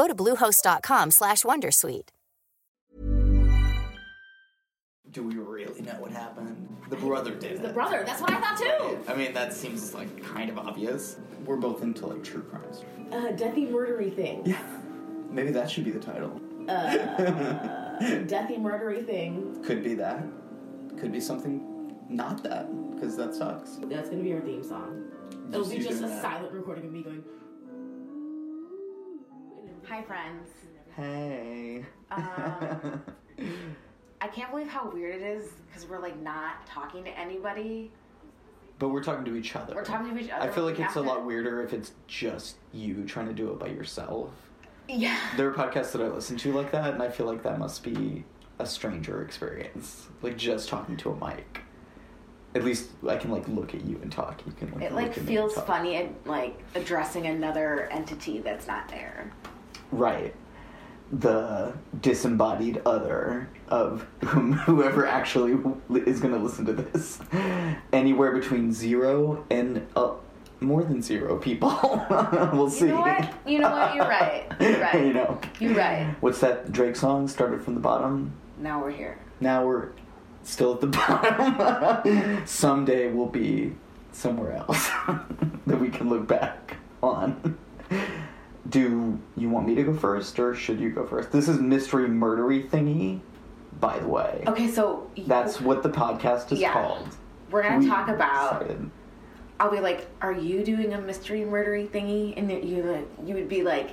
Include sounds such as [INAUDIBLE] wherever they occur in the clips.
Go to bluehost.com slash wondersuite. Do we really know what happened? The brother did it. The brother. That's what I thought too. I mean, that seems like kind of obvious. We're both into like true crimes. Uh, deathy murdery thing. Yeah. Maybe that should be the title. Uh, deathy murdery thing. Could be that. Could be something not that, because that sucks. That's gonna be our theme song. It'll be just a that. silent recording of me going. Hi, friends. Hey. Um, [LAUGHS] I can't believe how weird it is because we're like not talking to anybody. but we're talking to each other. We're talking to each other. I feel like it's a lot weirder if it's just you trying to do it by yourself. Yeah. There are podcasts that I listen to like that, and I feel like that must be a stranger experience. Like just talking to a mic. At least I can like look at you and talk. You can like It like feels funny and like addressing another entity that's not there. Right. The disembodied other of whom, [LAUGHS] whoever actually is going to listen to this. Anywhere between zero and uh, more than zero people. [LAUGHS] we'll see. You know what? You know what? You're right. You're [LAUGHS] right. you know. You're right. What's that Drake song? Started from the bottom. Now we're here. Now we're still at the bottom. Someday we'll be somewhere else that we can look back on. Do you want me to go first, or should you go first? This is mystery murdery thingy, by the way. Okay, so That's what the podcast is Yeah. called. we're gonna We talk about. decided. I'll be like, "Are you doing a mystery murdery thingy?" And you like, you would be like,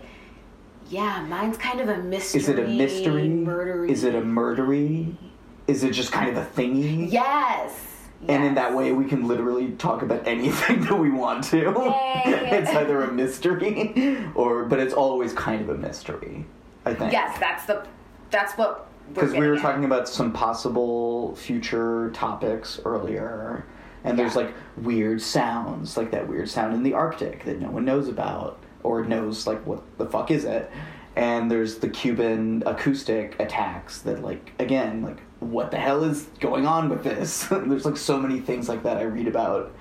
"Yeah, mine's kind of a mystery." Is it a mystery? Murdery. Is it a murdery? Is it just kind of a thingy? Yes. And in that way, we can literally talk about anything [LAUGHS] that we want to. It's either a mystery or, but it's always kind of a mystery. I think. Yes, that's the. That's what. Because we were at. talking about some possible future topics earlier, and there's Yeah. like weird sounds, like that weird sound in the Arctic that no one knows about or knows like what the fuck is it. And there's the Cuban acoustic attacks that like again like what the hell is going on with this? [LAUGHS] there's like so many things like that I read about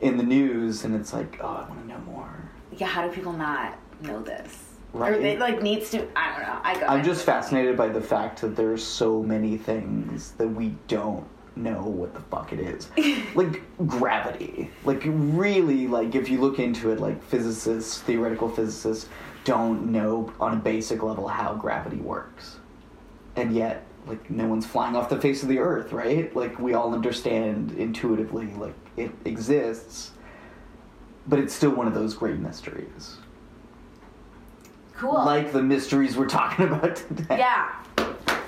in the news, and it's like oh I want to know more. Yeah, how do people not know this? Right. Or they like needs to. I don't know. I go. I'm just fascinated by the fact that there's so many things that we don't know what the fuck it is. [LAUGHS] like gravity. Like really like if you look into it like physicists, theoretical physicists don't know on a basic level how gravity works. And yet like no one's flying off the face of the earth, right? Like we all understand intuitively like it exists. But it's still one of those great mysteries. cool. Like the mysteries we're talking [LAUGHS] about today. Yeah.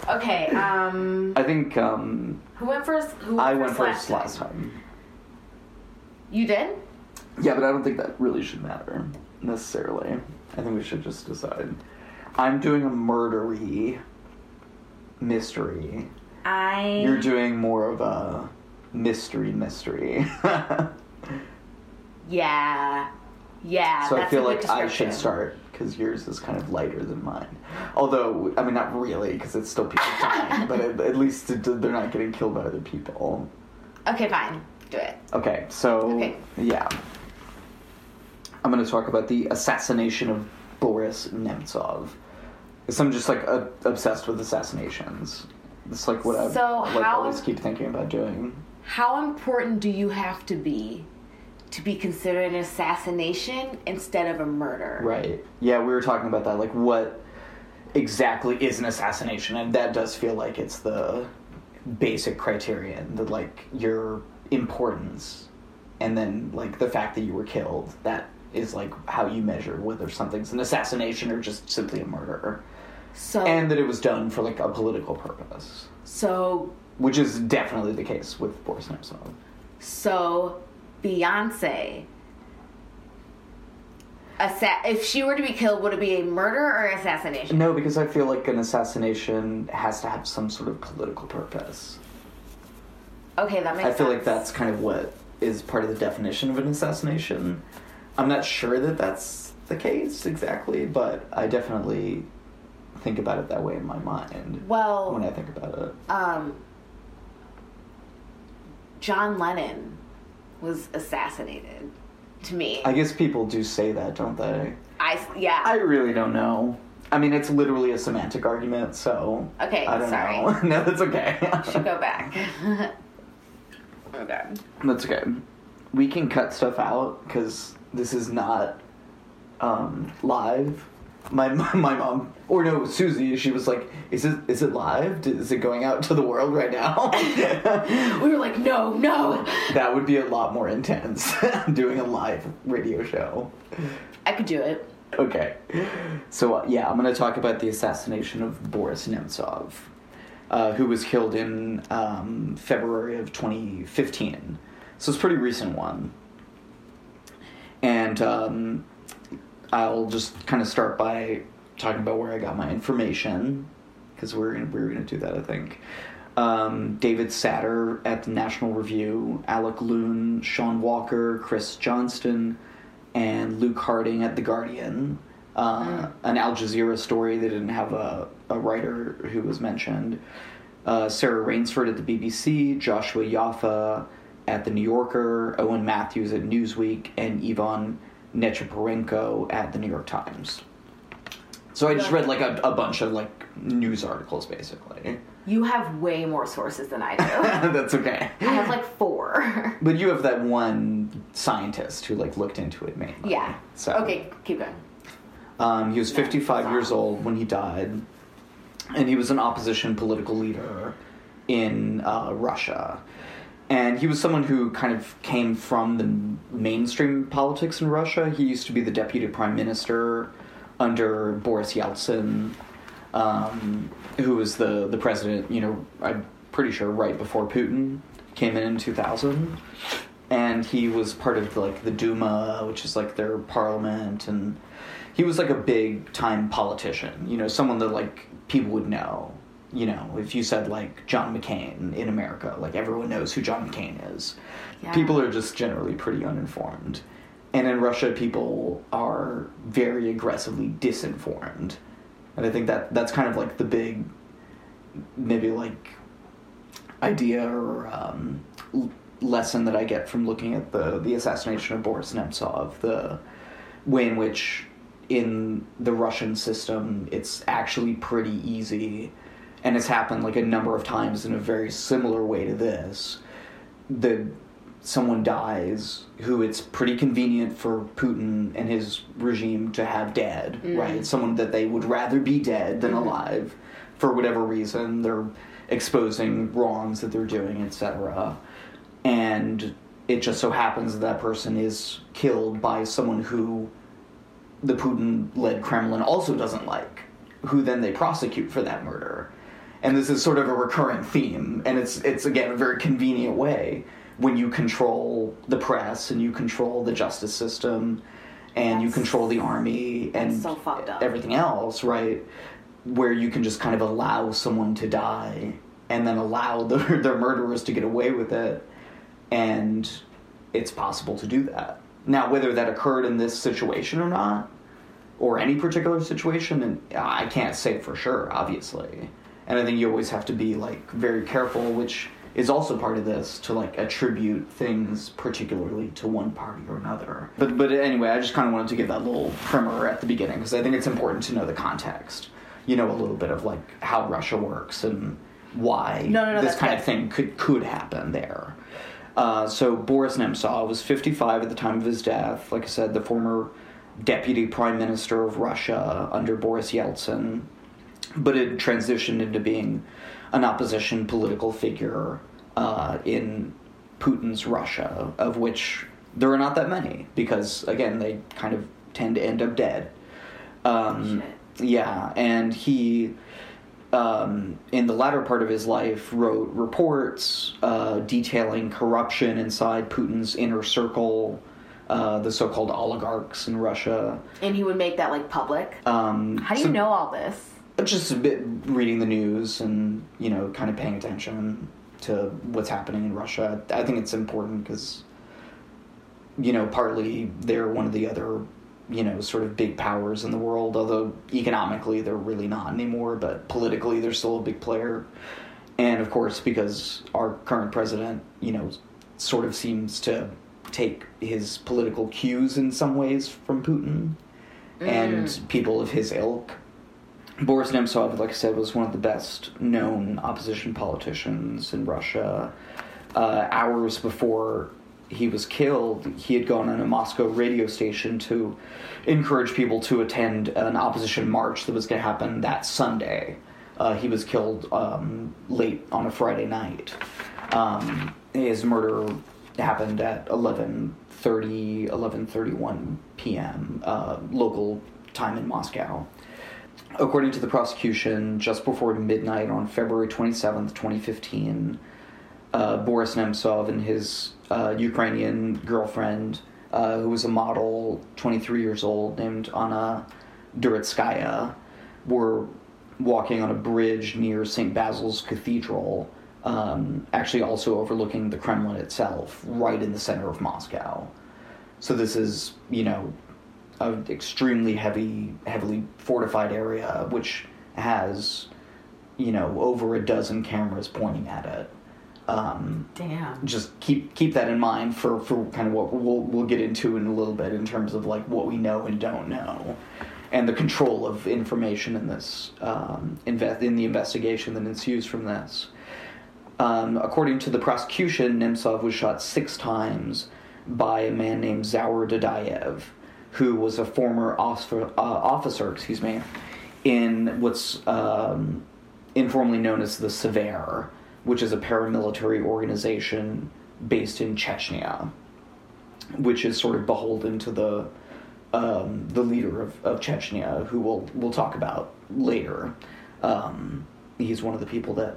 Okay. Um. I think um, Who went first? Who went I went first last time. You did. Yeah, but I don't think that really should matter necessarily. I think we should just decide. I'm doing a murdery mystery. I. You're doing more of a mystery mystery. [LAUGHS] Yeah. Yeah. So I feel like I should start because yours is kind of lighter than mine. Although, I mean, not really because it's still people dying, but at, at least it, they're not getting killed by other people. Okay, fine. Do it. Okay, so Okay. yeah, I'm going to talk about the assassination of Boris Nemtsov. I'm just like uh, obsessed with assassinations. It's like what I So like how- always keep thinking about doing. How important do you have to be to be considered an assassination instead of a murder? Right. Yeah, we were talking about that. Like, what exactly is an assassination? And that does feel like it's the basic criterion that, like, your importance and then, like, the fact that you were killed. That is, like, how you measure whether something's an assassination or just simply a murder. So, And that it was done for, like, a political purpose. so, Which is definitely the case with Boris Nemtsov. so, Beyonce. Assa- if she were to be killed, would it be a murder or assassination? No, because I feel like an assassination has to have some sort of political purpose. Okay, that makes I sense. feel like that's kind of what is part of the definition of an assassination. I'm not sure that that's the case exactly, but I definitely think about it that way in my mind Well, when I think about it. um, John Lennon was assassinated. To me, I guess people do say that, don't they? I yeah. I really don't know. I mean, it's literally a semantic argument, so Okay, I don't sorry. know. [LAUGHS] no, that's okay. should go back. [LAUGHS] [LAUGHS] okay. That's okay. We can cut stuff out because this is not um, live. My my mom or no Susie, she was like, "Is it is it live? Is it going out to the world right now?" [LAUGHS] [LAUGHS] We were like, no, no. that would be a lot more intense [LAUGHS] doing a live radio show. I could do it. Okay, so uh, yeah, I'm going to talk about the assassination of Boris Nemtsov, uh, who was killed in um, February of 2015. So it's a pretty recent one. And um, I'll just kind of start by talking about where I got my information, because we're gonna, we're going to do that, I think. Um, David Satter at the National Review, Alec Luhn, Sean Walker, Chris Johnston, and Luke Harding at The Guardian. Uh, An Al Jazeera story, they didn't have a, a writer who was mentioned. Uh, Sarah Rainsford at the BBC, Joshua Yaffa at The New Yorker, Owen Matthews at Newsweek, and Ivan Nechepurenko at The New York Times. So I just read like a, a bunch of like news articles basically. You have way more sources than I do. [LAUGHS] That's okay. I have like four. But you have that one scientist who like looked into it mainly. yeah. So Okay, keep going. Um, he was 55 years old when he died, and he was an opposition political leader in uh, Russia. And he was someone who kind of came from the mainstream politics in Russia. He used to be the deputy prime minister under Boris Yeltsin, um, who was the, the president, you know, I'm pretty sure right before Putin came in in 2000 and he was part of like the Duma, which is like their parliament, and he was like a big time politician. You know, someone that like people would know. You know, if you said like John McCain in America, like everyone knows who John McCain is. Yeah. People are just generally pretty uninformed, and in Russia, people are very aggressively disinformed, and I think that that's kind of like the big, maybe like idea or um, lesson that I get from looking at the the assassination of Boris Nemtsov, the way in which in the Russian system it's actually pretty easy, and it's happened like a number of times in a very similar way to this. The someone dies who it's pretty convenient for Putin and his regime to have dead, mm. right? Someone that they would rather be dead than mm-hmm. alive for whatever reason. They're exposing wrongs that they're doing, etc. And it just so happens that that person is killed by someone who the Putin led Kremlin also doesn't like, who then they prosecute for that murder. And this is sort of a recurrent theme, and it's it's again a very convenient way when you control the press and you control the justice system and you control the army and so everything else, right? Where you can just kind of allow someone to die and then allow the, [LAUGHS] their murderers to get away with it, and it's possible to do that. Now, whether that occurred in this situation or not, or any particular situation, and I can't say for sure, obviously. And I think you always have to be like very careful, which is also part of this, to like attribute things particularly to one party or another. But but anyway, I just kind of wanted to give that little primer at the beginning because I think it's important to know the context. You know a little bit of like how Russia works and why No, no, no, this kind of thing could could happen there. Uh, so Boris Nemtsov was 55 at the time of his death. Like I said, the former deputy prime minister of Russia under Boris Yeltsin, but it transitioned into being an opposition political figure uh, in Putin's Russia, of which there are not that many because again they kind of tend to end up dead. Um, yeah, and he um, in the latter part of his life, wrote reports uh, detailing corruption inside Putin's inner circle, uh, the so-called oligarchs in Russia. And he would make that like public. Um, How do so- you know all this? Just a bit reading the news and you know, kind of paying attention to what's happening in Russia. I think it's important because you know, partly they're one of the other, you know, sort of big powers in the world, although economically they're really not anymore, but politically they're still a big player. And of course, because our current president, you know, sort of seems to take his political cues in some ways from Putin and mm. people of his ilk. Boris Nemtsov, like I said, was one of the best known opposition politicians in Russia. Uh, hours before he was killed, he had gone on a Moscow radio station to encourage people to attend an opposition march that was going to happen that Sunday. Uh, he was killed um, late on a Friday night. Um, his murder happened at 11.30, 11.31 p.m. Uh, local time in Moscow. According to the prosecution, just before midnight on February 27th, 2015, uh, Boris Nemtsov and his uh, Ukrainian girlfriend, uh, who was a model, 23 years old, named Anna Duritskaya, were walking on a bridge near St. Basil's Cathedral, um, actually also overlooking the Kremlin itself, right in the center of Moscow. So this is, you know, an extremely heavy, heavily fortified area, which has, you know, over a dozen cameras pointing at it. Um, Damn. just keep keep that in mind for, for kind of what we'll we'll get into in a little bit in terms of like what we know and don't know, and the control of information in this um, invest in the investigation that ensues from this. Um, according to the prosecution, Nemtsov was shot six times by a man named Zaur Dadayev, who was a former officer, uh, officer excuse me, in what's um, informally known as the Sever, which is a paramilitary organization based in Chechnya, which is sort of beholden to the um, the leader of, of Chechnya, who we'll we'll talk about later. Um, he's one of the people that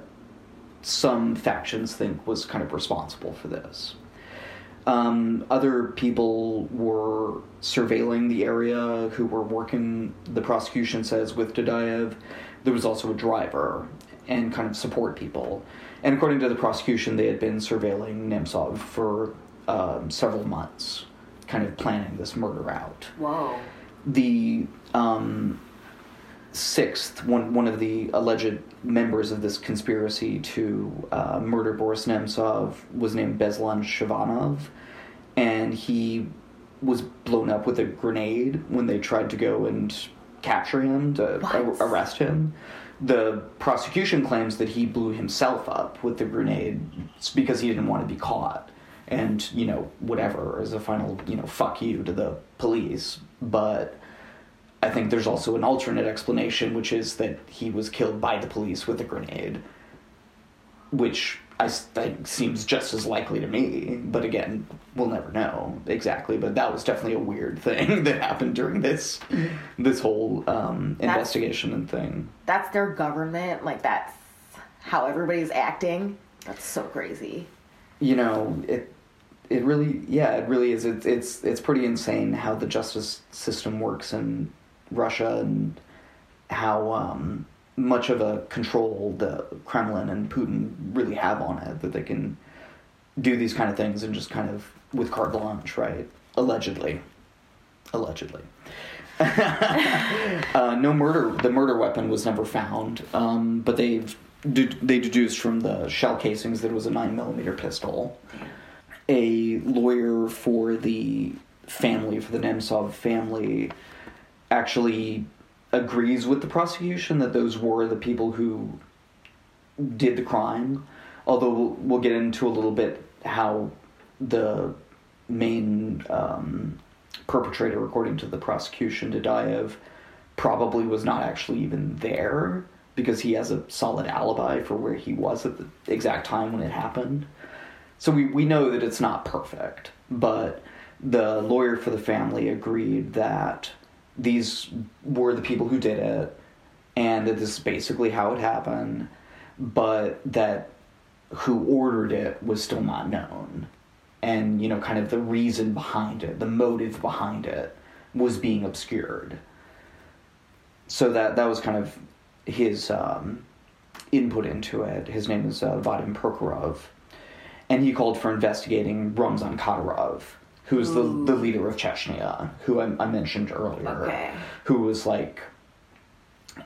some factions think was kind of responsible for this. Um, other people were surveilling the area who were working, the prosecution says, with Dadayev. There was also a driver and kind of support people. And according to the prosecution, they had been surveilling Nemtsov for um, several months, kind of planning this murder out Whoa. the um, sixth one one of the alleged members of this conspiracy to uh, murder Boris Nemtsov was named Beslan Shavanov, and he was blown up with a grenade when they tried to go and capture him to ar- arrest him. The prosecution claims that he blew himself up with the grenade because he didn't want to be caught. And, you know, whatever, as a final, you know, fuck you to the police. But I think there's also an alternate explanation, which is that he was killed by the police with a grenade, which I think seems just as likely to me. But again, we'll never know exactly. But that was definitely a weird [LAUGHS] thing that happened during this this whole um, investigation and thing. That's their government. Like that's how everybody's acting. That's so crazy. You know, it it really yeah, it really is. It's it's it's pretty insane how the justice system works in Russia and how um, much of a control the Kremlin and Putin really have on it that they can do these kind of things and just kind of with carte blanche, right? allegedly, allegedly. [LAUGHS] uh, no murder. The murder weapon was never found, um, but they've they deduced from the shell casings that it was a nine millimeter pistol. A lawyer for the family, for the Nemtsov family, actually agrees with the prosecution that those were the people who did the crime. Although we'll, get into a little bit how the main um, perpetrator, according to the prosecution, Dadaev, probably was not actually even there because he has a solid alibi for where he was at the exact time when it happened. So we, we know that it's not perfect, but the lawyer for the family agreed that these were the people who did it and that this is basically how it happened, but that who ordered it was still not known. And, you know, kind of the reason behind it, the motive behind it, was being obscured. So that, that was kind of his um, input into it. His name is uh, Vadim Prokhorov. And he called for investigating Ramzan Kadyrov, who is the, the leader of Chechnya, who I, I mentioned earlier, Okay. who was like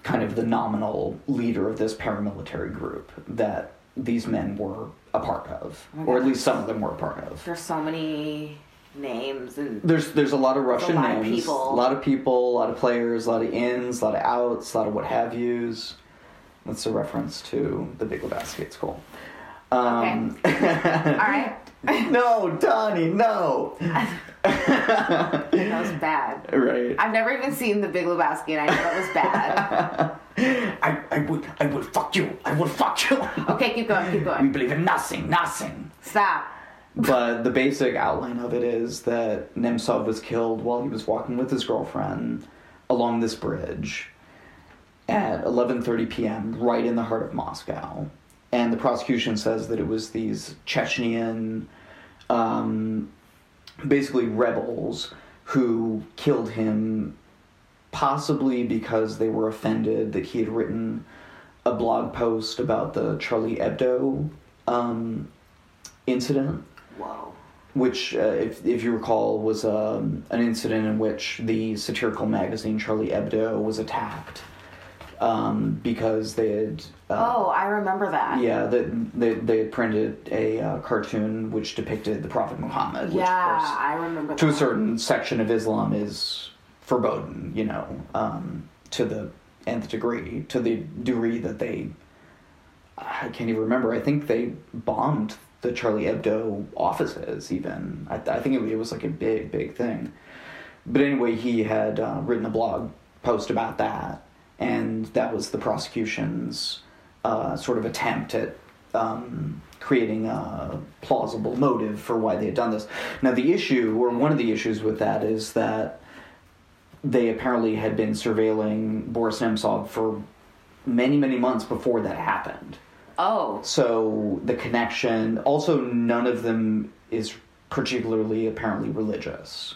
kind of the nominal leader of this paramilitary group that these men were a part of, or at least some of them were a part of. There's so many names and There's there's a lot of Russian lot of names, people. a lot of people, a lot of players, a lot of ins, a lot of outs, a lot of what have yous. That's a reference to the Big Lebowski. It's cool. Um, [LAUGHS] all right. [LAUGHS] no, Donnie, no. [LAUGHS] That was bad. Right. I've never even seen The Big Lebowski, and I know that was bad. [LAUGHS] I, I would I would fuck you. I would fuck you. Okay, keep going, keep going. we believe in nothing, nothing. Stop. but the basic outline of it is that Nemtsov was killed while he was walking with his girlfriend along this bridge at 11:30 p.m. right in the heart of Moscow. And the prosecution says that it was these Chechnyan um, basically rebels who killed him possibly because they were offended that he had written a blog post about the Charlie Hebdo um, incident Whoa. which, uh, if, if you recall, was um, an incident in which the satirical magazine Charlie Hebdo was attacked um, because they had. Uh, Oh, I remember that. Yeah, that they, they had printed a uh, cartoon which depicted the Prophet Muhammad, which, Yeah, of course, I remember to a certain section of Islam is forbidden, you know, um, to the nth degree, to the degree that they, I can't even remember. I think they bombed the Charlie Hebdo offices. Even I, I think it, it was like a big, big thing. But anyway, he had uh, written a blog post about that, and that was the prosecution's uh, sort of attempt at um, creating a plausible motive for why they had done this. Now, the issue, or one of the issues with that, is that they apparently had been surveilling Boris Nemtsov for many, many months before that happened. Oh, So the connection, also, none of them is particularly apparently religious,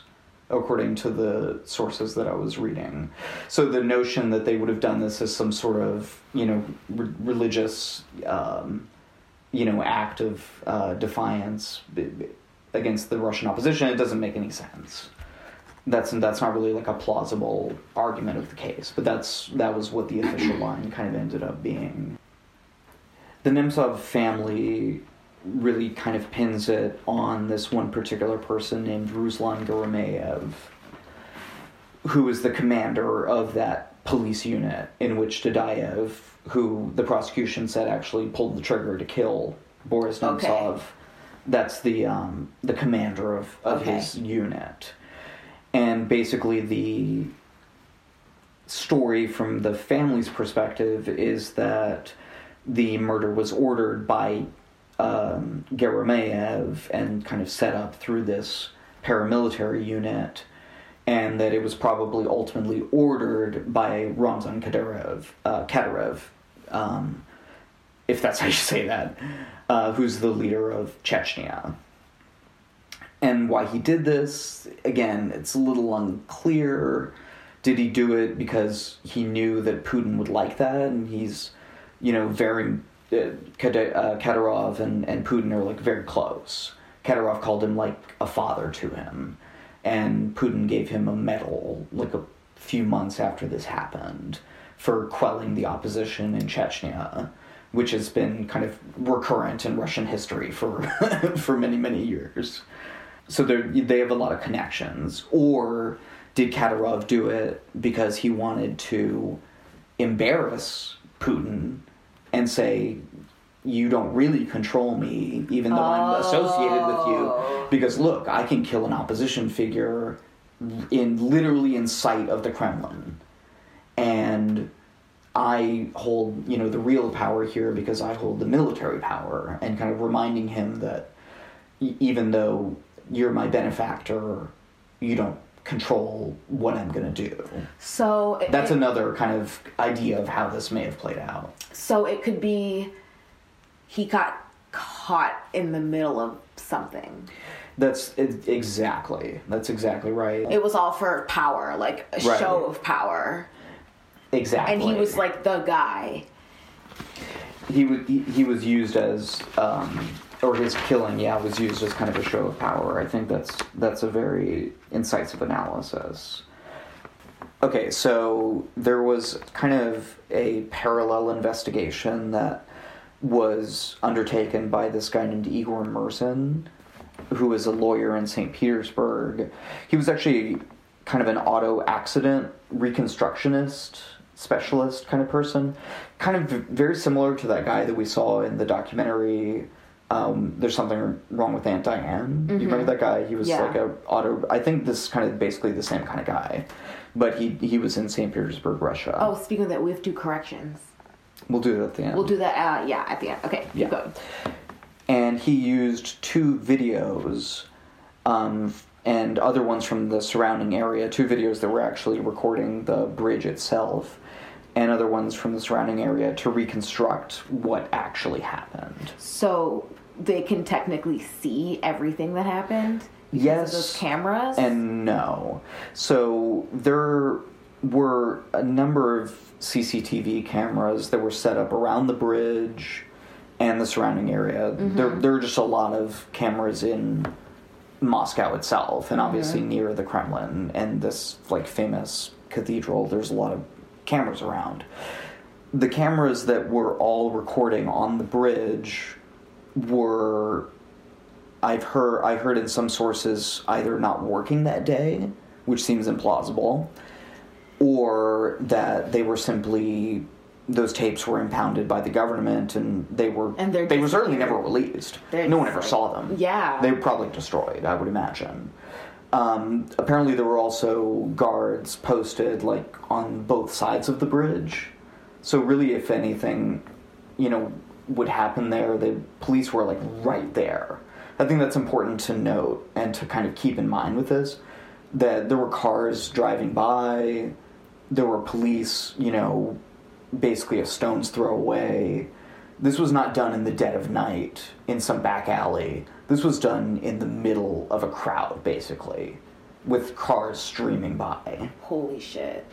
according to the sources that I was reading. So the notion that they would have done this as some sort of, you know, re- religious, um, you know, act of uh, defiance against the Russian opposition, it doesn't make any sense. That's that's not really like a plausible argument of the case, but that's that was what the official line kind of ended up being the Nemtsov family really kind of pins it on this one particular person named Ruslan Geremeyev, who is the commander of that police unit in which Dadaev, who the prosecution said actually pulled the trigger to kill Boris Okay. Nemtsov, that's the um, the commander of, of Okay. his unit. And basically the story from the family's perspective is that the murder was ordered by um, and kind of set up through this paramilitary unit, and that it was probably ultimately ordered by Ramzan Kadyrov, uh, Kadyrov um, if that's how you say that, uh, who's the leader of Chechnya. And why he did this, again, it's a little unclear. Did he do it because he knew that Putin would like that, and he's, you know, very Uh, Kadyrov and, and Putin are like very close. Kadyrov called him like a father to him, and Putin gave him a medal like a few months after this happened for quelling the opposition in Chechnya, which has been kind of recurrent in Russian history for [LAUGHS] for many many years. So they they have a lot of connections. Or did Kadyrov do it because he wanted to embarrass Putin and say, you don't really control me, even though I'm associated with you. Oh. Because look, I can kill an opposition figure in literally in sight of the Kremlin. And I hold, you know, the real power here because I hold the military power, and kind of reminding him that even though you're my benefactor, you don't control what I'm going to do. So it, That's another kind of idea of how this may have played out. so it could be he got caught in the middle of something. That's it, exactly. That's exactly right. It was all for power, like a Right. show of power. exactly. And he was like the guy. he was he, he was used as um, or his killing yeah was used as kind of a show of power. I think that's that's a very incisive analysis. Okay so there was kind of a parallel investigation that was undertaken by this guy named igor Merson, who was a lawyer in st petersburg. He was actually kind of an auto accident reconstructionist specialist kind of person. Kind of very similar to that guy that we saw in the documentary um, there's something wrong with aunt diane you remember that guy he was Yeah. like a auto i think this is kind of basically the same kind of guy but he he was in st petersburg russia Oh, speaking of that, we have to do corrections. we'll do it at the end We'll do that. Uh, yeah, at the end. Okay, Yeah. going. and he used two videos um, and other ones from the surrounding area two videos that were actually recording the bridge itself and other ones from the surrounding area to reconstruct what actually happened. So they can technically see everything that happened. yes those cameras. and no. So there were a number of cctv cameras that were set up around the bridge and the surrounding area. Mm-hmm. There, there were just a lot of cameras in moscow itself and obviously mm-hmm. near the kremlin and this like famous cathedral. There's a lot of cameras around the cameras that were all recording on the bridge were I've heard I heard in some sources either not working that day, which seems implausible, or that they were simply those tapes were impounded by the government and they were And they're were certainly never released. No one ever saw them. Yeah. They were probably destroyed, I would imagine. Um, apparently there were also guards posted like on both sides of the bridge. So really if anything, you know, would happen there, the police were like right there. I think that's important to note and to kind of keep in mind with this that there were cars driving by, there were police, you know, basically a stone's throw away. This was not done in the dead of night in some back alley. This was done in the middle of a crowd, basically, with cars streaming by. Holy shit.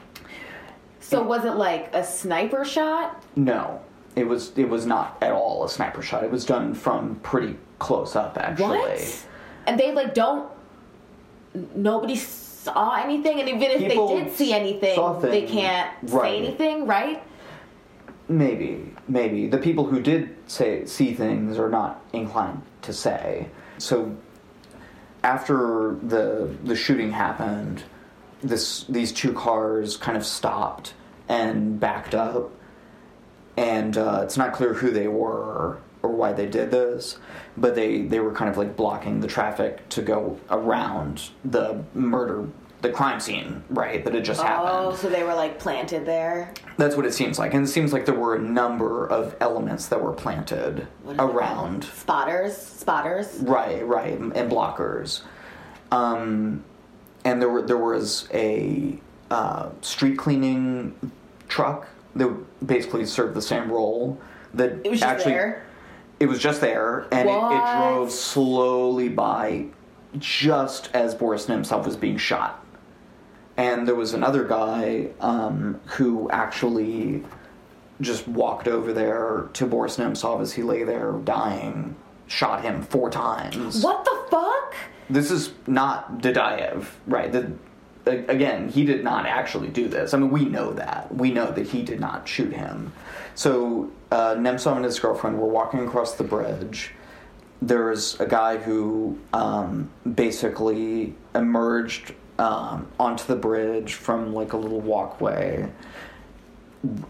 So was it like a sniper shot? No, it was it was not at all a sniper shot. It was done from pretty close up, actually. What? And they like don't. Nobody saw anything, and even if People they did see anything, they can't right. say anything, right? Maybe, maybe the people who did say see things are not inclined to say. So after the the shooting happened, this these two cars kind of stopped and backed up, and uh, it's not clear who they were or why they did this, but they they were kind of like blocking the traffic to go around the murder. The crime scene, right, that had just happened. Oh, so they were like planted there. That's what it seems like. And it seems like there were a number of elements that were planted What are they around. spotters, spotters. Right, right, and blockers. Um, and there were there was a uh, street cleaning truck that basically served the same role. That It was just actually there. it was just there, and it, it drove slowly by, just as Boris Nemtsov was being shot. And there was another guy um, who actually just walked over there to Boris Nemtsov as he lay there dying, shot him four times. What the fuck? this is not Dadaev, right? The, again, he did not actually do this. I mean, we know that. We know that he did not shoot him. So uh, Nemtsov and his girlfriend were walking across the bridge. There was a guy who um, basically emerged um, onto the bridge from like a little walkway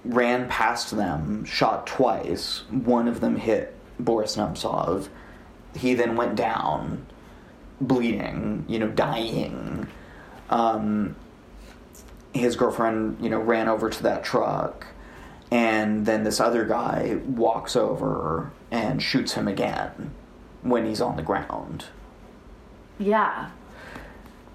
ran past them, shot twice. One of them hit Boris Nemtsov. He then went down, bleeding, you know, dying. Um, his girlfriend, you know, ran over to that truck, and then this other guy walks over and shoots him again when he's on the ground. Yeah.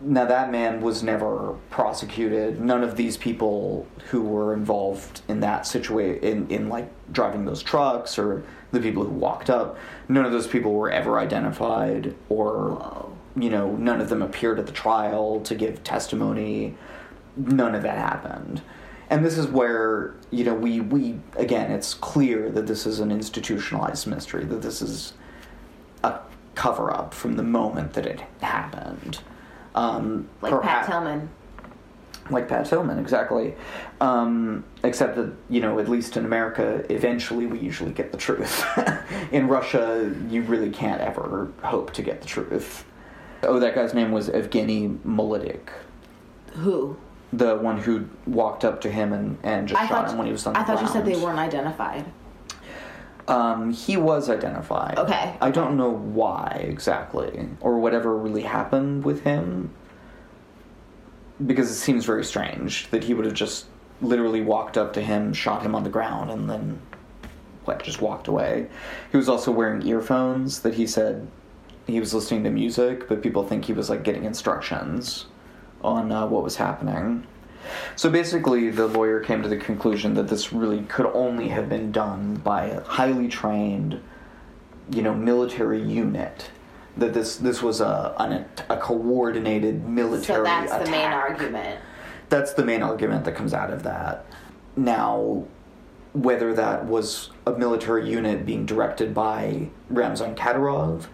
Now that man was never prosecuted. None of these people who were involved in that situation, in, in like driving those trucks or the people who walked up, none of those people were ever identified or, you know, none of them appeared at the trial to give testimony. None of that happened. And this is where, you know, we, we, again, it's clear that this is an institutionalized mystery, that this is a cover up from the moment that it happened. Um, Like Pat Tillman. like Pat Tillman, exactly. Um, except that you know, at least in America, eventually we usually get the truth. [LAUGHS] in Russia, you really can't ever hope to get the truth. Oh, that guy's name was Evgeny Molodik, Who? the one who walked up to him and, and just I shot him when he was on the I thought you said they weren't identified. Um, he was identified. Okay, I don't know why exactly, or whatever really happened with him, because it seems very strange that he would have just literally walked up to him, shot him on the ground, and then what, just walked away. He was also wearing earphones that he said he was listening to music, but people think he was like getting instructions on uh, what was happening. So basically, the lawyer came to the conclusion that this really could only have been done by a highly trained, you know, military unit. That this this was a an, a coordinated military. So that's the main argument. That's the main argument that comes out of that. Now, whether that was a military unit being directed by Ramzan Kadyrov,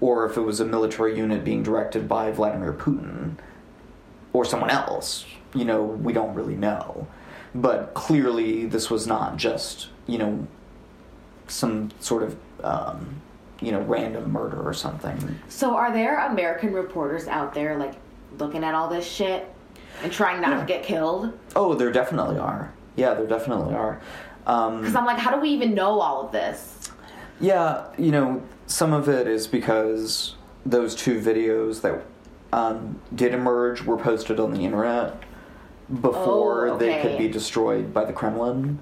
or if it was a military unit being directed by Vladimir Putin, or someone else, you know, we don't really know. But clearly, this was not just, you know, some sort of, um, you know, random murder or something. So are there American reporters out there like looking at all this shit and trying not to get killed? Oh, there definitely are. Yeah, there definitely are. Um, Because I'm like, how do we even know all of this? Yeah, you know, some of it is because those two videos that um, did emerge were posted on the internet before Oh, they could be destroyed by the Kremlin.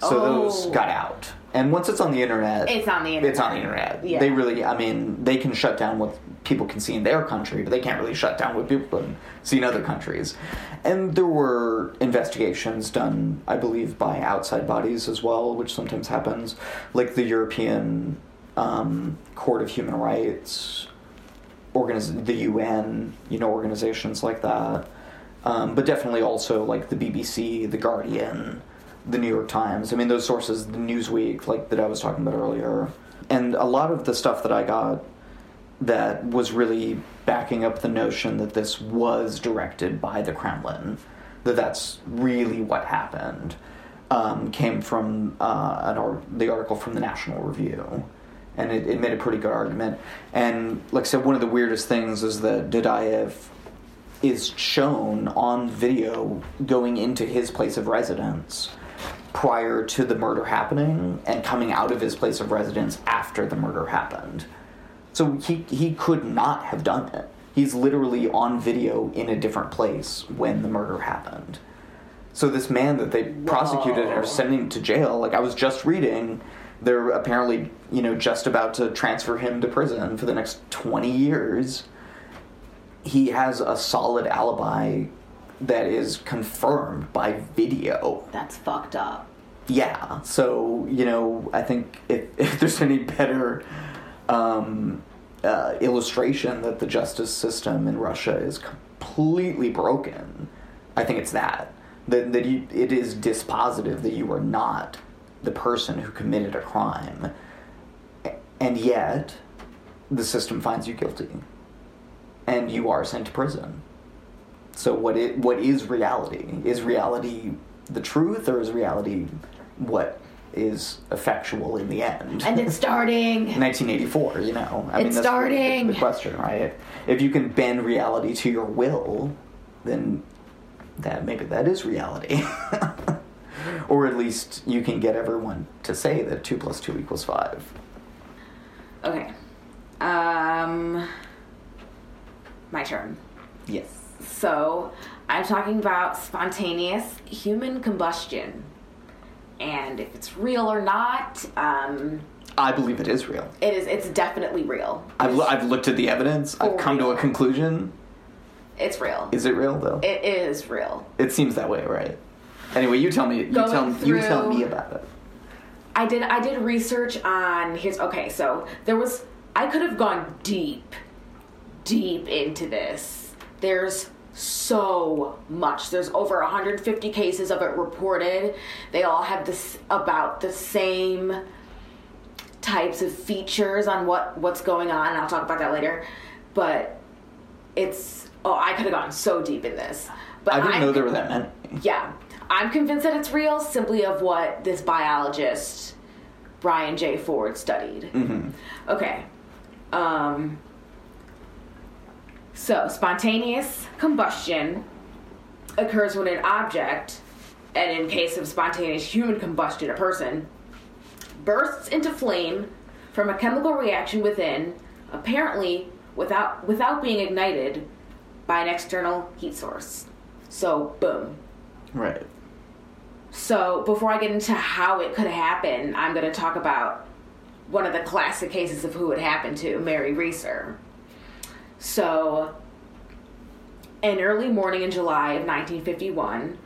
So those Oh. got out. And once it's on the internet, It's on the internet. It's on the internet. internet. Yeah. They really, I mean, they can shut down what people can see in their country, but they can't really shut down what people can see in other countries. And there were investigations done, I believe, by outside bodies as well, which sometimes happens, like the European um, Court of Human Rights, organiz- the UN, you know, organizations like that. Um, but definitely also like the BBC, the Guardian, the New York Times. I mean, those sources, the Newsweek, like that I was talking about earlier. And a lot of the stuff that I got that was really backing up the notion that this was directed by the Kremlin, that that's really what happened, um, came from uh, an ar- the article from the National Review. And it, it made a pretty good argument. And like I said, one of the weirdest things is that Dadaev is shown on video going into his place of residence prior to the murder happening and coming out of his place of residence after the murder happened. So he he could not have done it. He's literally on video in a different place when the murder happened. So this man that they prosecuted and are sending to jail, like I was just reading, they're apparently, you know, just about to transfer him to prison for the next 20 years. He has a solid alibi that is confirmed by video. That's fucked up. Yeah. So you know, I think if, [LAUGHS] if there's any better um, uh, illustration that the justice system in Russia is completely broken, I think it's that that that you, it is dispositive that you are not the person who committed a crime, and yet the system finds you guilty. And you are sent to prison. So what it what is reality? Is reality the truth, or is reality what is effectual in the end? And it's starting. [LAUGHS] 1984, you know. I It's that's really the- starting. The, question, right? If you can bend reality to your will, then that maybe that is reality. [LAUGHS] or at least you can get everyone to say that two plus two equals five. Okay. Um, my turn. Yes. So, I'm talking about spontaneous human combustion. And if it's real or not, um, I believe it is real. it is. It's definitely real. I've, I've looked at the evidence. I've come to a conclusion. It's real. Is it real though? It is real. It seems that way, right? Anyway, you tell me. You Going tell you tell me about it. I did I did research on here's okay, so there was I could have gone deep, deep into this. There's so much. There's over 150 cases of it reported. They all have this about the same types of features on what what's going on. and I'll talk about that later. But it's oh, I could have gone so deep in this. But I didn't I'm- know there were that many. yeah, I'm convinced that it's real simply of what this biologist Brian J. Ford studied. Okay. Um, so, spontaneous combustion occurs when an object, and in case of spontaneous human combustion, a person, bursts into flame from a chemical reaction within, apparently without without being ignited by an external heat source. So, boom. Right. So, before I get into how it could happen, I'm going to talk about one of the classic cases of who it happened to, Mary Reeser. So, an early morning in July of 1951,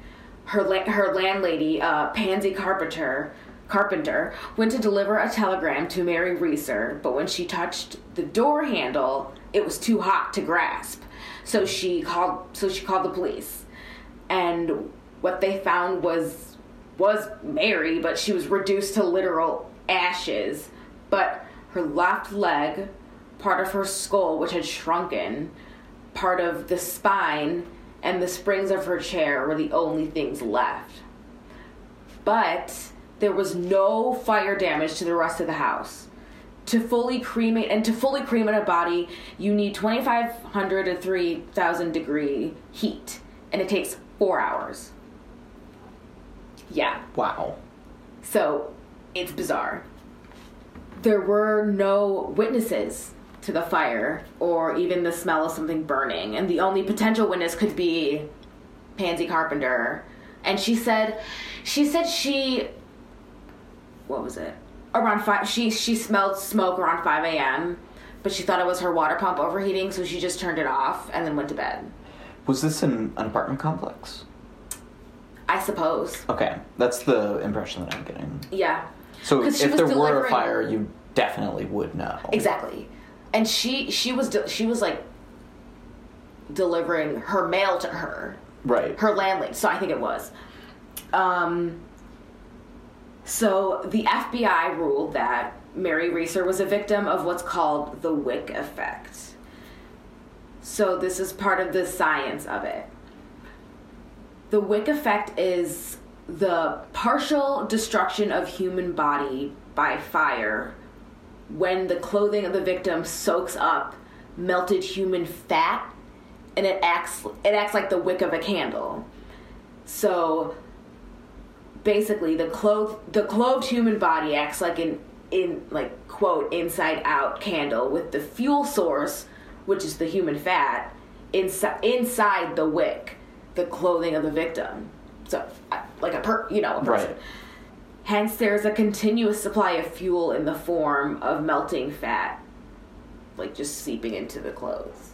her la- her landlady, uh, Pansy Carpenter, Carpenter, went to deliver a telegram to Mary Reeser, but when she touched the door handle, it was too hot to grasp. So she called. So she called the police, and what they found was was Mary, but she was reduced to literal ashes. But her left leg, part of her skull, which had shrunken, part of the spine, and the springs of her chair were the only things left. But there was no fire damage to the rest of the house. To fully cremate and to fully cremate a body, you need 2,500 to 3,000 degree heat, and it takes four hours. Yeah, Wow. so it's bizarre. There were no witnesses to the fire or even the smell of something burning, and the only potential witness could be Pansy Carpenter. And she said, she said she, what was it? Around five, she she smelled smoke around five a.m. But she thought it was her water pump overheating, so she just turned it off and then went to bed. Was this in an apartment complex? I suppose. Okay, that's the impression that I'm getting. Yeah. So if there were a delivering- fire, you definitely would know. Exactly. And she she was de- she was like delivering her mail to her, Right. her landlady. So I think it was. Um so the FBI ruled that Mary Reeser was a victim of what's called the Wick effect. So this is part of the science of it. The Wick effect is the partial destruction of human body by fire when the clothing of the victim soaks up melted human fat and it acts it acts like the wick of a candle. So basically the clothed the clothed human body acts like an in like quote inside out candle with the fuel source which is the human fat inside inside the wick the clothing of the victim so like a per you know a person Right. Hence there's a continuous supply of fuel in the form of melting fat like just seeping into the clothes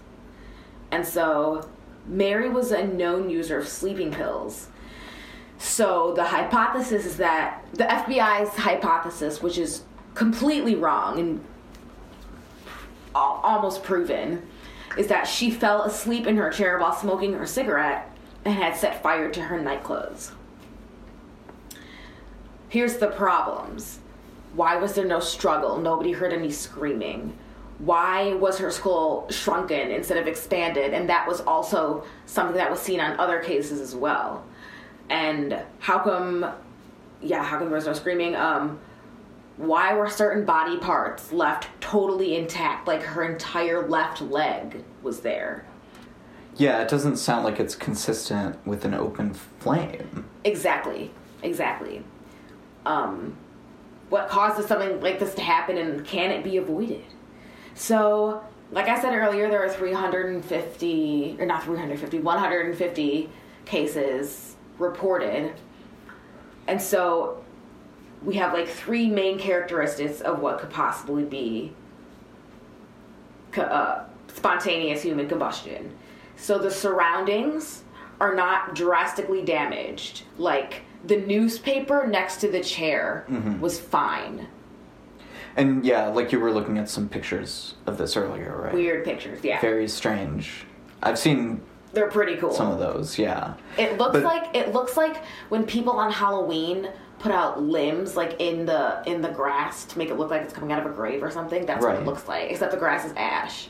and so mary was a known user of sleeping pills so the hypothesis is that the FBI's hypothesis, which is completely wrong and almost proven, is that she fell asleep in her chair while smoking her cigarette and had set fire to her nightclothes. Here's the problems. Why was there no struggle? Nobody heard any screaming. why was her skull shrunken instead of expanded? And that was also something that was seen on other cases as well. And how come, yeah, how come there was no screaming? Um, why were certain body parts left totally intact? Like her entire left leg was there. Yeah, it doesn't sound like it's consistent with an open flame. Exactly, exactly. Um, what causes something like this to happen and can it be avoided? So, like I said earlier, there are 350, or not 350, 150 cases reported. And so we have like three main characteristics of what could possibly be uh, spontaneous human combustion. So the surroundings are not drastically damaged. Like the newspaper next to the chair mm-hmm. was fine. And yeah, like you were looking at some pictures of this earlier, right? Weird pictures, yeah. Very strange. I've seen They're pretty cool. some of those, yeah. It looks But- like it looks like when people on Halloween put out limbs like in the in the grass to make it look like it's coming out of a grave or something. That's what it looks like. Except the grass is ash.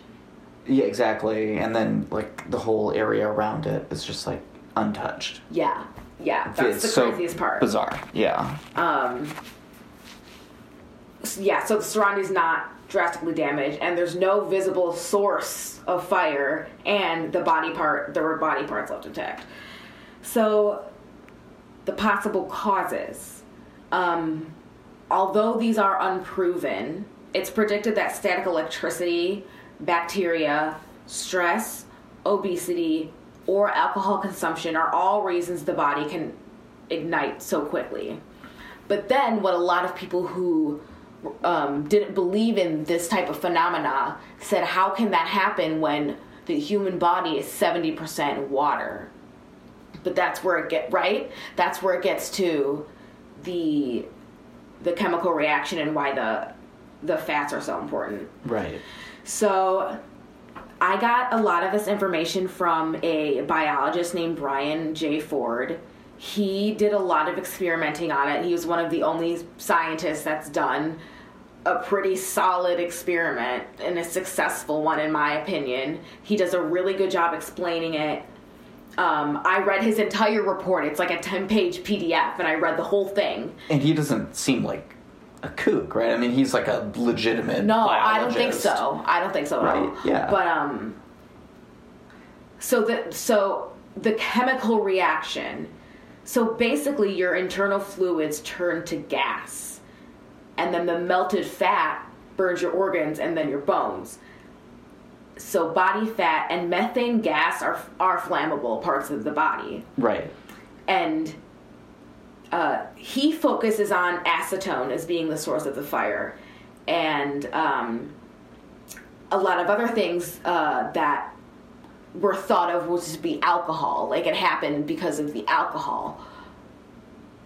Yeah, exactly. And then like the whole area around it is just like untouched. Yeah, yeah. That's the so craziest part. Bizarre. Yeah. Um, yeah, so the surroundings not drastically damaged, and there's no visible source of fire, and the body part, there were body parts left intact. So, the possible causes. Um, although these are unproven, it's predicted that static electricity, bacteria, stress, obesity, or alcohol consumption are all reasons the body can ignite so quickly. But then, what a lot of people who um, didn't believe in this type of phenomena said, how can that happen when the human body is 70% water? But that's where it get right. That's where it gets to the the chemical reaction and why the the fats are so important. Right. So I got a lot of this information from a biologist named Brian J. Ford. He did a lot of experimenting on it. He was one of the only scientists that's done a pretty solid experiment and a successful one, in my opinion. He does a really good job explaining it. Um, I read his entire report. It's like a 10 page PDF, and I read the whole thing. And he doesn't seem like a kook, right? I mean, he's like a legitimate. No, I don't think so. I don't think so at all. Right, yeah. But um so the so the chemical reaction. So basically your internal fluids turn to gas. And then the melted fat burns your organs and then your bones. So body fat and methane gas are are flammable parts of the body Right. and uh, he focuses on acetone as being the source of the fire, and um, a lot of other things uh, that were thought of would just be alcohol, like it happened because of the alcohol.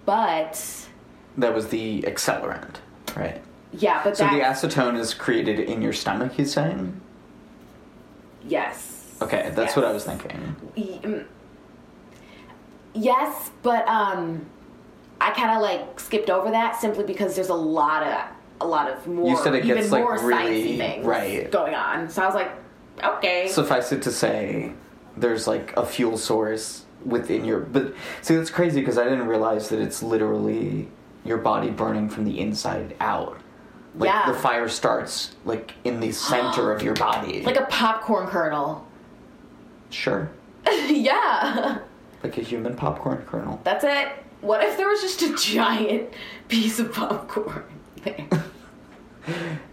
But That was the accelerant, right? yeah, but So the acetone is created in your stomach, he's saying? yes, Okay, that's what I was thinking. Mm. Yes, but um, I kind of like skipped over that simply because there's a lot of a lot of more You said it even gets, like, more really- sciencey things right. going on. So I was like, okay, Suffice it to say, there's like a fuel source within your. But see, that's crazy because I didn't realize that it's literally your body burning from the inside out. Like Yeah. the fire starts like in the center of your body. [GASPS] like a popcorn kernel. sure, [LAUGHS] yeah, like a human popcorn kernel. that's it. What if there was just a giant piece of popcorn there? [LAUGHS]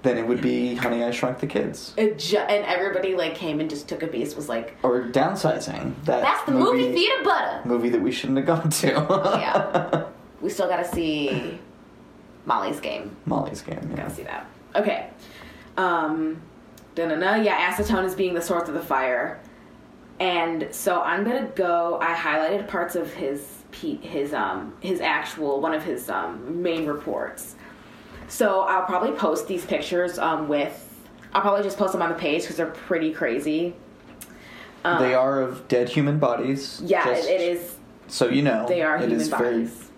Then it would be Honey, I Shrunk the Kids. A gi- and everybody like came and just took a piece. Was like, Or downsizing. That that's the movie, theater butter. movie that we shouldn't have gone to. [LAUGHS] yeah, [LAUGHS] we still gotta see Molly's game. Molly's game. Yeah. Gotta see that. Okay. Um, da-na-na. Yeah, acetone is being the source of the fire. And so I'm gonna go. I highlighted parts of his his um his actual one of his um main reports. So I'll probably post these pictures um with. I'll probably just post them on the page because they're pretty crazy. they are of dead human bodies. Yeah, just it, is. So you know, They are it human is very bodies,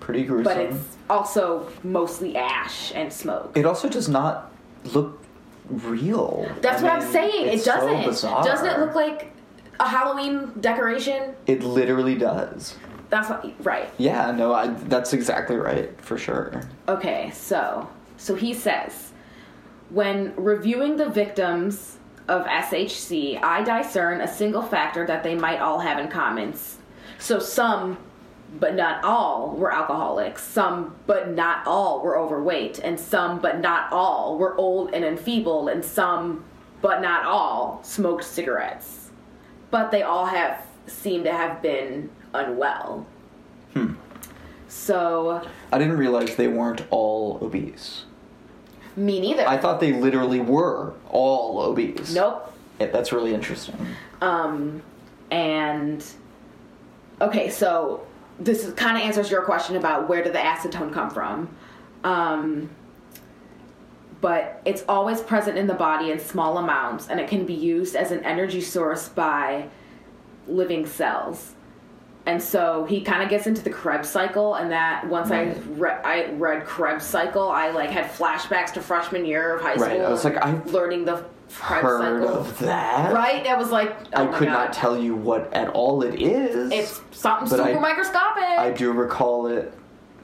pretty gruesome. but it's also mostly ash and smoke. It also does not look real. That's I what I'm saying. It it's so doesn't. bizarre. doesn't it look like a Halloween decoration? It literally does. That's what, right. Yeah, no, I, that's exactly right for sure. Okay, so so he says, when reviewing the victims of SHC, I discern a single factor that they might all have in common. So some, but not all, were alcoholics. Some, but not all, were overweight, and some, but not all, were old and enfeebled, and some, but not all, smoked cigarettes. But they all have seem to have been unwell. Hmm. So I didn't realize they weren't all obese. me neither. I thought they literally were all obese. nope. Yeah, that's really interesting. Um, and okay, so this kind of answers your question about where did the acetone come from. Um, but it's always present in the body in small amounts, and it can be used as an energy source by living cells. And so he kind of gets into the Krebs cycle, and that once I re- I read Krebs cycle, I like had flashbacks to freshman year of high school. Right, I was like, I'm learning the Krebs Heard cycle. of that? Right? That was like oh I could God. not tell you what at all it is. It's something But I- super microscopic. I do recall it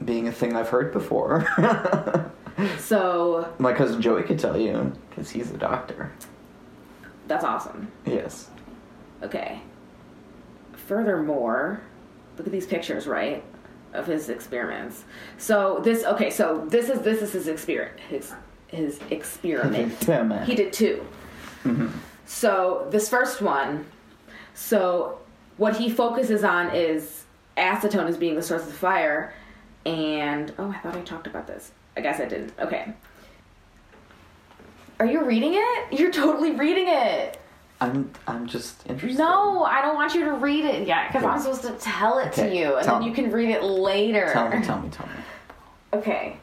being a thing I've heard before. [LAUGHS] so My cousin Joey could tell you because he's a doctor. that's awesome. Yes. Okay. Furthermore, look at these pictures, right, of his experiments. So this, okay, so this is this is his experiment. His his experiment. Experiment. He did 2 mm-hmm. So this first one, so what he focuses on is acetone as being the source of the fire, and oh, I thought I talked about this. I guess I didn't. Okay. Are you reading it? You're totally reading it. I'm I'm just interested. No, I don't want you to read it yet because I'm supposed to tell it to you, and then me. you can read it later. Tell me, tell me, [LAUGHS] tell me. Okay.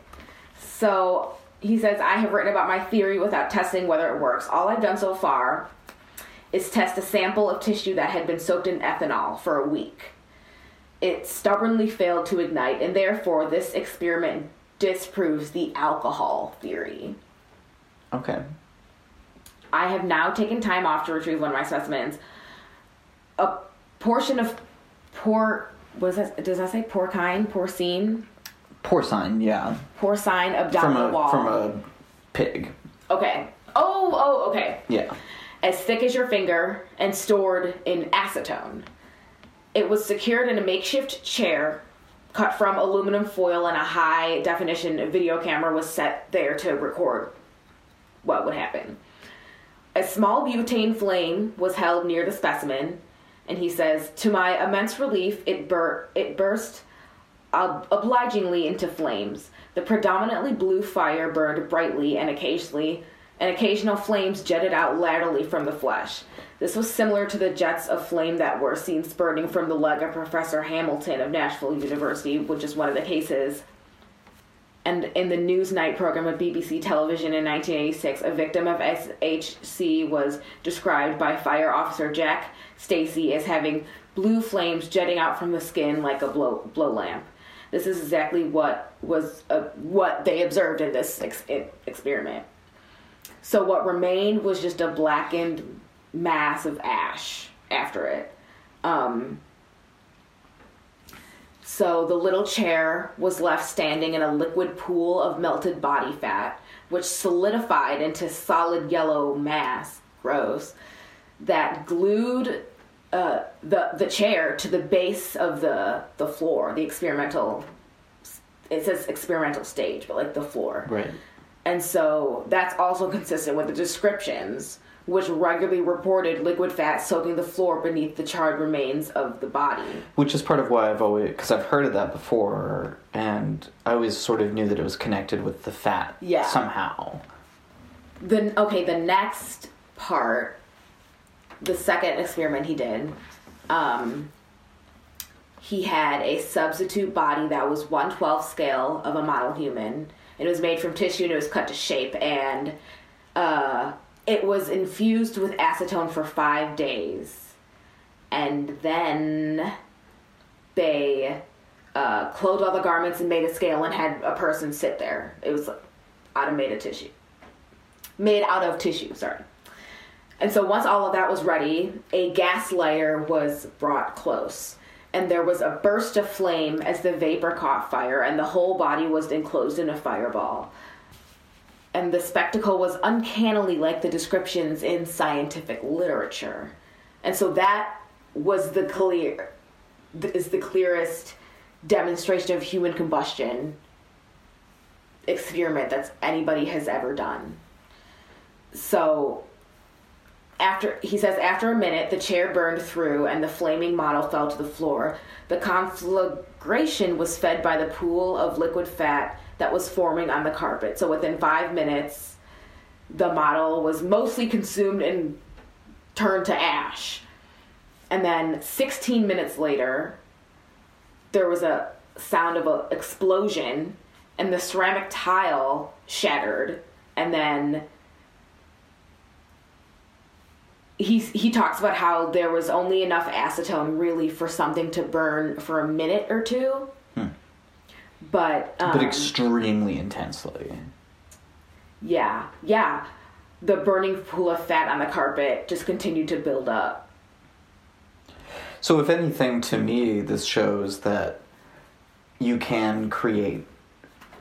So he says, I have written about my theory without testing whether it works. All I've done so far is test a sample of tissue that had been soaked in ethanol for a week. It stubbornly failed to ignite, and therefore, this experiment disproves the alcohol theory. Okay. I have now taken time off to retrieve one of my specimens. A portion of por what is that? Does that say porcine? Porcine? Porcine, yeah. Porcine From abdominal a wall. from a pig. Okay. Oh, oh, okay. Yeah. As thick as your finger and stored in acetone. It was secured in a makeshift chair cut from aluminum foil and a high definition video camera was set there to record what would happen. A small butane flame was held near the specimen, and he says, "To my immense relief, it bur- it burst ob- obligingly into flames. The predominantly blue fire burned brightly, and occasionally, and occasional flames jetted out laterally from the flesh. This was similar to the jets of flame that were seen spurting from the leg of Professor Hamilton of Nashville University, which is one of the cases." And in the Newsnight program of BBC television in 1986, a victim of SHC was described by fire officer Jack Stacy as having blue flames jetting out from the skin like a blow, blow lamp. This is exactly what was uh, what they observed in this ex- experiment. So what remained was just a blackened mass of ash after it. Um, so the little chair was left standing in a liquid pool of melted body fat, which solidified into solid yellow mass, gross, that glued uh, the the chair to the base of the the floor, the experimental. It says experimental stage, but like the floor. Right. And so that's also consistent with the descriptions, which regularly reported liquid fat soaking the floor beneath the charred remains of the body. Which is part of why I've always because I've heard of that before, and I always sort of knew that it was connected with the fat Yeah. somehow. Then okay, the next part, the second experiment he did, um, he had a substitute body that was one twelfth scale of a model human. It was made from tissue and it was cut to shape, and uh, it was infused with acetone for five days, and then they uh, clothed all the garments and made a scale and had a person sit there. It was automated tissue. made out of tissue. Sorry. And so once all of that was ready, a gas lighter was brought close. And there was a burst of flame as the vapor caught fire, and the whole body was enclosed in a fireball. And the spectacle was uncannily like the descriptions in scientific literature. And so that was the clear is the clearest demonstration of human combustion experiment that's anybody has ever done. So after he says after a minute the chair burned through and the flaming model fell to the floor the conflagration was fed by the pool of liquid fat that was forming on the carpet. So within five minutes the model was mostly consumed and turned to ash. And then 16 minutes later there was a sound of an explosion and the ceramic tile shattered. And then he's, he talks about how there was only enough acetone really for something to burn for a minute or two but um, but extremely intensely. yeah yeah. The burning pool of fat on the carpet just continued to build up. So, if anything, to me, this shows that you can create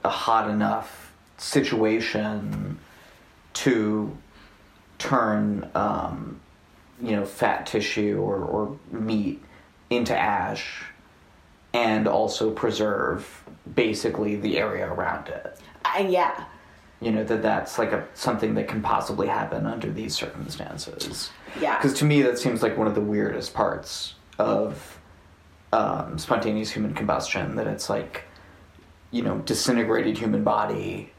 a hot enough situation to turn, um, you know, fat tissue or, or meat into ash and also preserve basically the area around it. and yeah You know, that that's like a something that can possibly happen under these circumstances. Yeah. Because to me, that seems like one of the weirdest parts of um, spontaneous human combustion. That it's like, you know, disintegrated human body,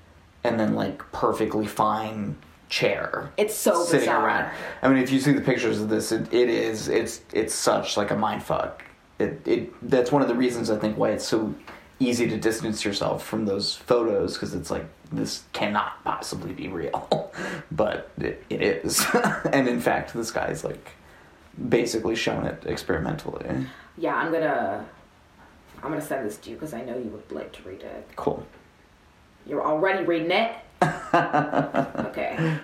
and then like perfectly fine chair. It's so sitting bizarre. around. I mean, if you see the pictures of this, it, it is it's it's such like a mind fuck. It it that's one of the reasons I think why it's so easy to distance yourself from those photos because it's like this cannot possibly be real, [LAUGHS] but it, it is. [LAUGHS] and in fact, this guy's like basically shown it experimentally. yeah i'm gonna i'm gonna send this to you because i know you would like to read it Cool. You're already reading it? [LAUGHS] okay. I'm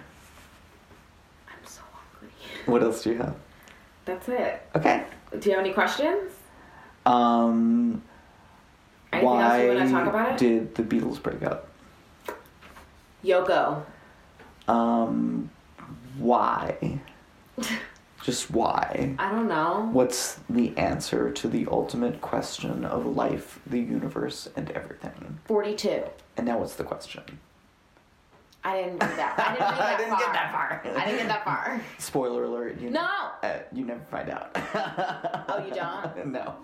so hungry. What else do you have? That's it. Okay. Do you have any questions? Um, Anything else why you want to talk about it? did the Beatles break up? Yoko. Um, why? [LAUGHS] Just why? I don't know. What's the answer to the ultimate question of life, the universe, and everything? 42. And now what's the question? I didn't read that. [LAUGHS] I didn't that I didn't get that far. I didn't get that far. [LAUGHS] Spoiler alert. You No! Uh, you never find out. Oh, you don't? [LAUGHS] no.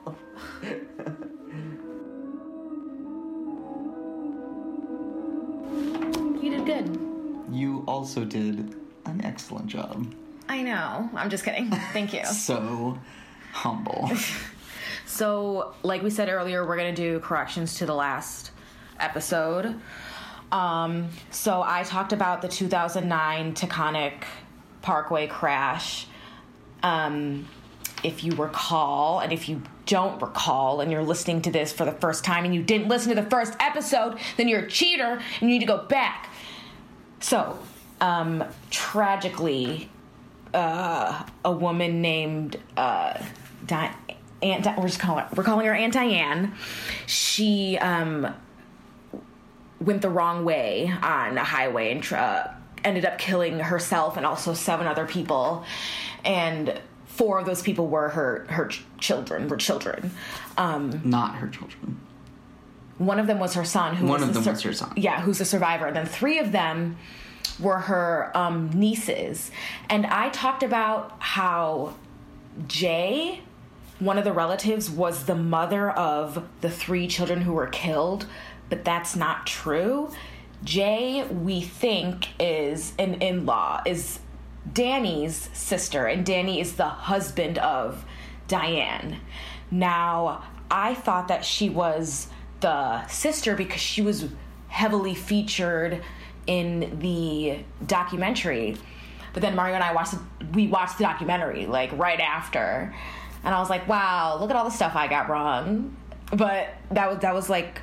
You did good. You also did an excellent job. I know. I'm just kidding. Thank you. So humble. So, like we said earlier, we're going to do corrections to the last episode. Um, so, I talked about the 2009 Taconic Parkway crash. Um, if you recall, and if you don't recall, and you're listening to this for the first time and you didn't listen to the first episode, then you're a cheater and you need to go back. So, um, tragically, uh, a woman named uh, Di- Aunt. Di- we're just calling we're calling her Aunt Diane. She um, went the wrong way on a highway and uh, ended up killing herself and also seven other people, and four of those people were her her ch- children. Were children. Um, Not her children. one of them was her son. Who One was of them sur- was her son. Yeah, who's a survivor. And then three of them were her um, nieces. And I talked about how Jay, one of the relatives, was the mother of the three children who were killed, but that's not true. Jay, we think, is an in law, is Danny's sister, and Danny is the husband of Diane. Now, I thought that she was the sister because she was heavily featured in the documentary. But then Mario and I watched we watched the documentary like right after. And I was like, "Wow, look at all the stuff I got wrong." But that was that was like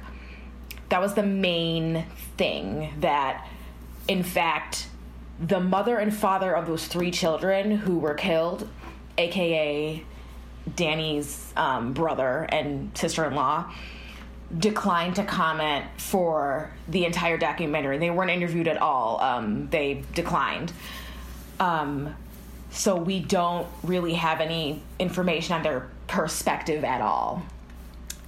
that was the main thing that in fact the mother and father of those three children who were killed, aka Danny's um, brother and sister in law, declined to comment for the entire documentary. They weren't interviewed at all. Um, they declined. Um, so we don't really have any information on their perspective at all.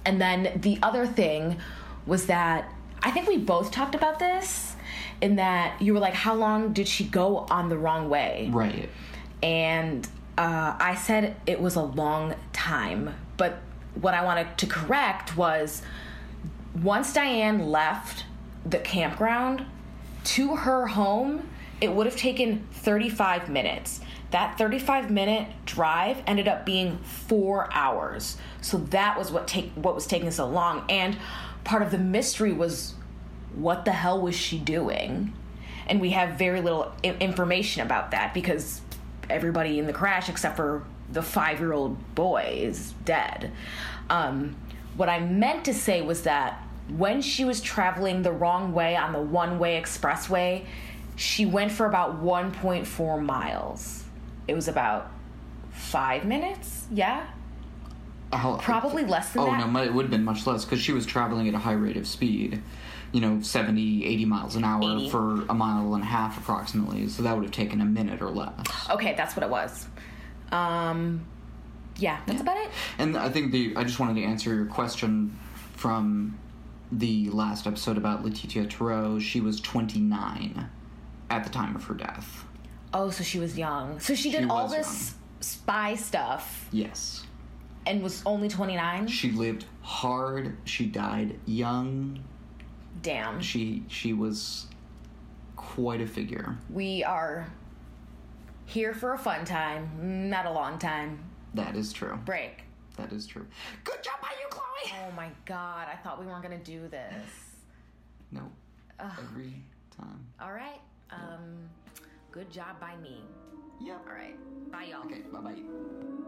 And then the other thing was that I think we both talked about this in that you were like, how long did she go on the wrong way? Right. and uh, I said it was a long time. But what I wanted to correct was once Diane left the campground to her home, it would have taken 35 minutes. That 35 minute drive ended up being four hours. So that was what take what was taking so long. And part of the mystery was what the hell was she doing? And we have very little I- information about that because everybody in the crash except for the five year old boy is dead. Um, what I meant to say was that when she was traveling the wrong way on the one way expressway, she went for about 1.4 miles. It was about five minutes, yeah? How- Probably less than oh, that. no, it would have been much less because she was traveling at a high rate of speed. You know, 70, 80 miles an hour 80. for a mile and a half approximately. So that would have taken a minute or less. Okay, that's what it was. Um, yeah, that's about it. And I think the I just wanted to answer your question from the last episode about Letitia Tarot. She was 29 at the time of her death. Oh, so she was young. So she did She all this spy stuff Yes. And was only 29? She lived hard. She died young. Damn. She she was quite a figure. We are here for a fun time, not a long time. That is true. Break. That is true. Good job by you, Chloe. Oh my god, I thought we weren't gonna do this. No. Every time. All right. Um, good job by me. Yep. All right. Bye, y'all. Okay. Bye bye.